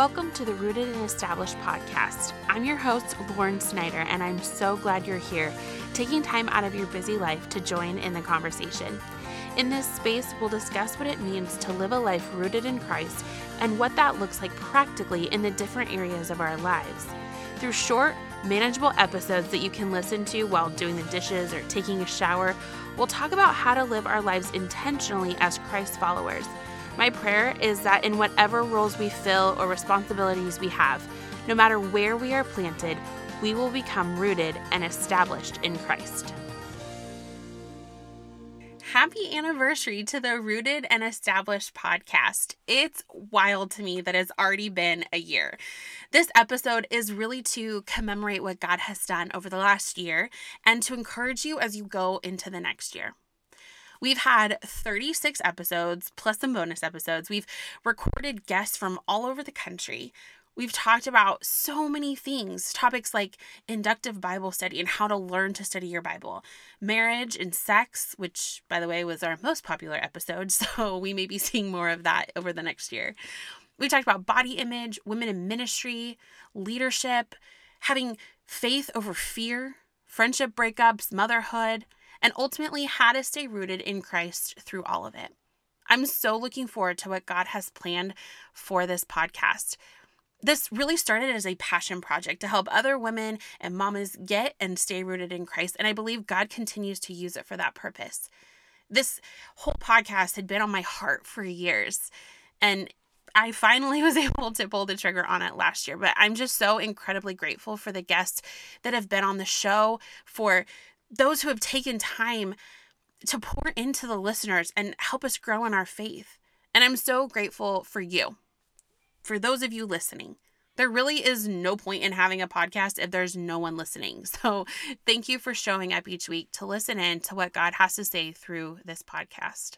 Welcome to the Rooted and Established podcast. I'm your host, Lauren Snyder, and I'm so glad you're here, taking time out of your busy life to join in the conversation. In this space, we'll discuss what it means to live a life rooted in Christ and what that looks like practically in the different areas of our lives. Through short, manageable episodes that you can listen to while doing the dishes or taking a shower, we'll talk about how to live our lives intentionally as Christ followers. My prayer is that in whatever roles we fill or responsibilities we have, no matter where we are planted, we will become rooted and established in Christ. Happy anniversary to the Rooted and Established podcast. It's wild to me that it's already been a year. This episode is really to commemorate what God has done over the last year and to encourage you as you go into the next year. We've had 36 episodes plus some bonus episodes. We've recorded guests from all over the country. We've talked about so many things, topics like inductive Bible study and how to learn to study your Bible, marriage and sex, which, by the way, was our most popular episode. So we may be seeing more of that over the next year. We talked about body image, women in ministry, leadership, having faith over fear, friendship breakups, motherhood, and ultimately how to stay rooted in Christ through all of it. I'm so looking forward to what God has planned for this podcast. This really started as a passion project to help other women and mamas get and stay rooted in Christ. And I believe God continues to use it for that purpose. This whole podcast had been on my heart for years. And I finally was able to pull the trigger on it last year. But I'm just so incredibly grateful for the guests that have been on the show, for those who have taken time to pour into the listeners and help us grow in our faith. And I'm so grateful for you for those of you listening, there really is no point in having a podcast if there's no one listening. So, thank you for showing up each week to listen in to what God has to say through this podcast.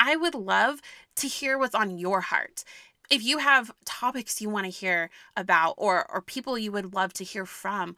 I would love to hear what's on your heart. If you have topics you want to hear about or or people you would love to hear from,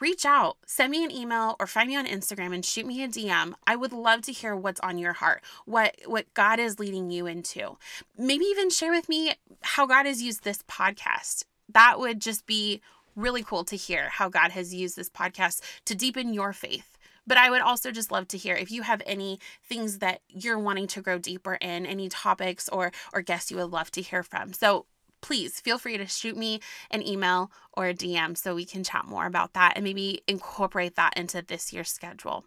reach out, send me an email or find me on Instagram and shoot me a DM. I would love to hear what's on your heart, what what God is leading you into. Maybe even share with me how God has used this podcast. That would just be really cool to hear how God has used this podcast to deepen your faith. But I would also just love to hear if you have any things that you're wanting to grow deeper in, any topics or or guests you would love to hear from. So please feel free to shoot me an email or a DM so we can chat more about that and maybe incorporate that into this year's schedule.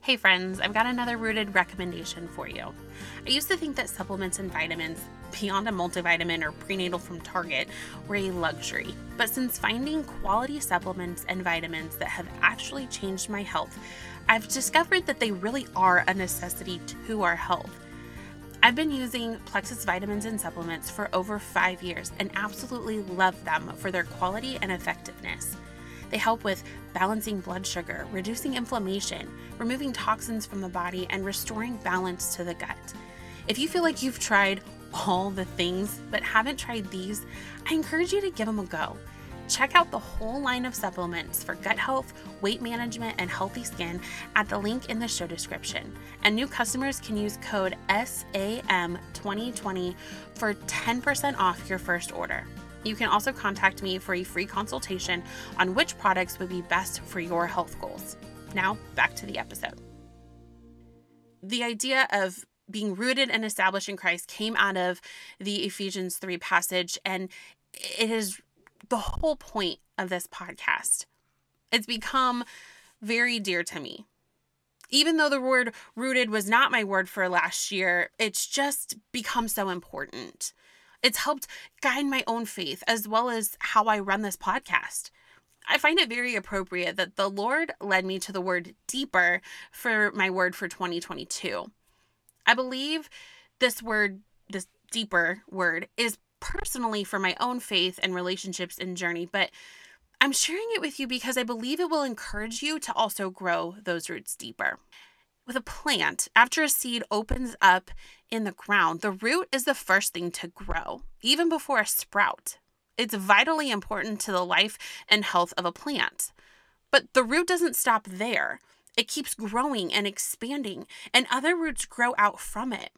Hey friends, I've got another rooted recommendation for you. I used to think that supplements and vitamins, beyond a multivitamin or prenatal from Target, were a luxury. But since finding quality supplements and vitamins that have actually changed my health, I've discovered that they really are a necessity to our health. I've been using Plexus vitamins and supplements for over five years and absolutely love them for their quality and effectiveness. They help with balancing blood sugar, reducing inflammation, removing toxins from the body, and restoring balance to the gut. If you feel like you've tried all the things but haven't tried these, I encourage you to give them a go. Check out the whole line of supplements for gut health, weight management, and healthy skin at the link in the show description. And new customers can use code SAM2020 for 10% off your first order. You can also contact me for a free consultation on which products would be best for your health goals. Now, back to the episode. The idea of being rooted and established in Christ came out of the Ephesians 3 passage, and it is the whole point of this podcast. It's become very dear to me. Even though the word rooted was not my word for last year, it's just become so important. It's helped guide my own faith as well as how I run this podcast. I find it very appropriate that the Lord led me to the word deeper for my word for 2022. I believe this word, this deeper word, is personally for my own faith and relationships and journey, but I'm sharing it with you because I believe it will encourage you to also grow those roots deeper. With a plant, after a seed opens up in the ground, the root is the first thing to grow, even before a sprout. It's vitally important to the life and health of a plant. But the root doesn't stop there. It keeps growing and expanding, and other roots grow out from it.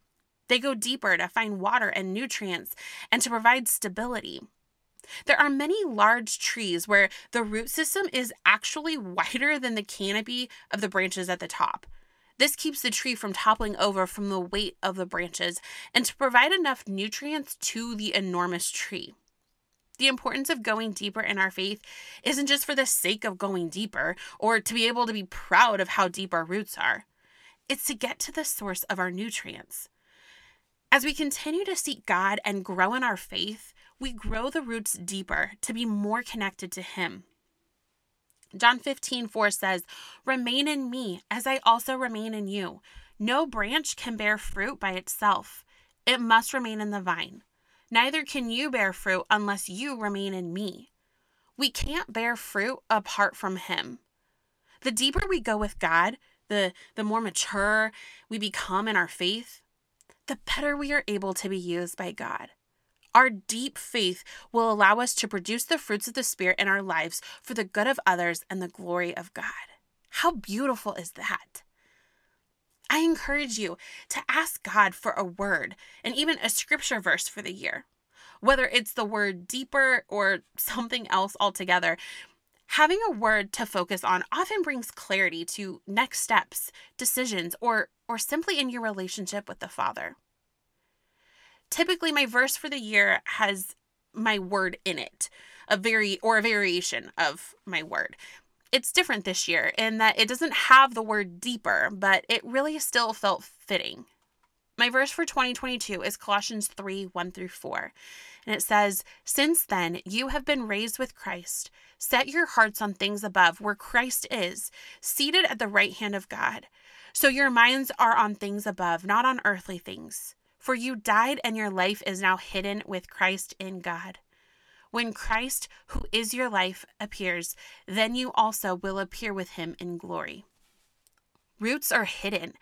They go deeper to find water and nutrients and to provide stability. There are many large trees where the root system is actually wider than the canopy of the branches at the top. This keeps the tree from toppling over from the weight of the branches and to provide enough nutrients to the enormous tree. The importance of going deeper in our faith isn't just for the sake of going deeper or to be able to be proud of how deep our roots are. It's to get to the source of our nutrients. As we continue to seek God and grow in our faith, we grow the roots deeper to be more connected to Him. John 15, 4 says, Remain in me, as I also remain in you. No branch can bear fruit by itself, it must remain in the vine. Neither can you bear fruit unless you remain in me. We can't bear fruit apart from Him. The deeper we go with God, the, the more mature we become in our faith, the better we are able to be used by God. Our deep faith will allow us to produce the fruits of the Spirit in our lives for the good of others and the glory of God. How beautiful is that? I encourage you to ask God for a word and even a scripture verse for the year. Whether it's the word deeper or something else altogether, having a word to focus on often brings clarity to next steps, decisions, or, or simply in your relationship with the Father typically my verse for the year has my word in it, a very or a variation of my word. It's different this year in that it doesn't have the word deeper, but it really still felt fitting. My verse for 2022 is Colossians 3 1 through 4. And it says, Since then you have been raised with Christ. Set your hearts on things above, where Christ is, seated at the right hand of God. So your minds are on things above, not on earthly things. For you died, and your life is now hidden with Christ in God. When Christ, who is your life, appears, then you also will appear with him in glory. Roots are hidden,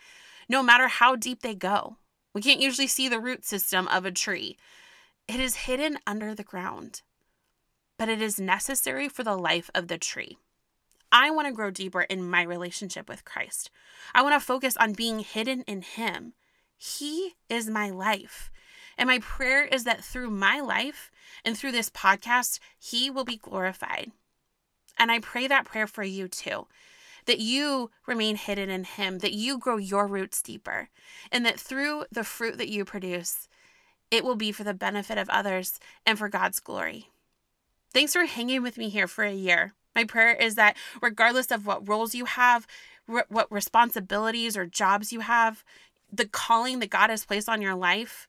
no matter how deep they go. We can't usually see the root system of a tree, it is hidden under the ground, but it is necessary for the life of the tree. I want to grow deeper in my relationship with Christ. I want to focus on being hidden in Him he is my life. And my prayer is that through my life and through this podcast, He will be glorified. And I pray that prayer for you too that you remain hidden in Him, that you grow your roots deeper, and that through the fruit that you produce, it will be for the benefit of others and for God's glory. Thanks for hanging with me here for a year. My prayer is that regardless of what roles you have, what responsibilities or jobs you have, the calling that God has placed on your life,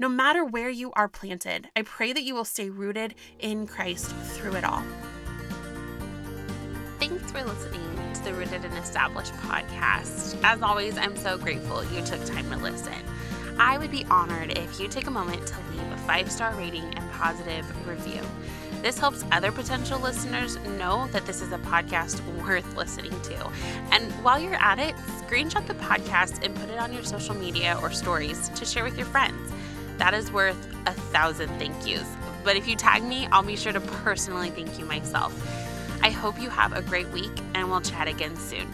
no matter where you are planted, I pray that you will stay rooted in Christ through it all. Thanks for listening the Rooted and Established podcast. As always, I'm so grateful you took time to listen. I would be honored if you take a moment to leave a five star rating and positive review. This helps other potential listeners know that this is a podcast worth listening to. And while you're at it, screenshot the podcast and put it on your social media or stories to share with your friends. That is worth a thousand thank yous. But if you tag me, I'll be sure to personally thank you myself. I hope you have a great week and we'll chat again soon.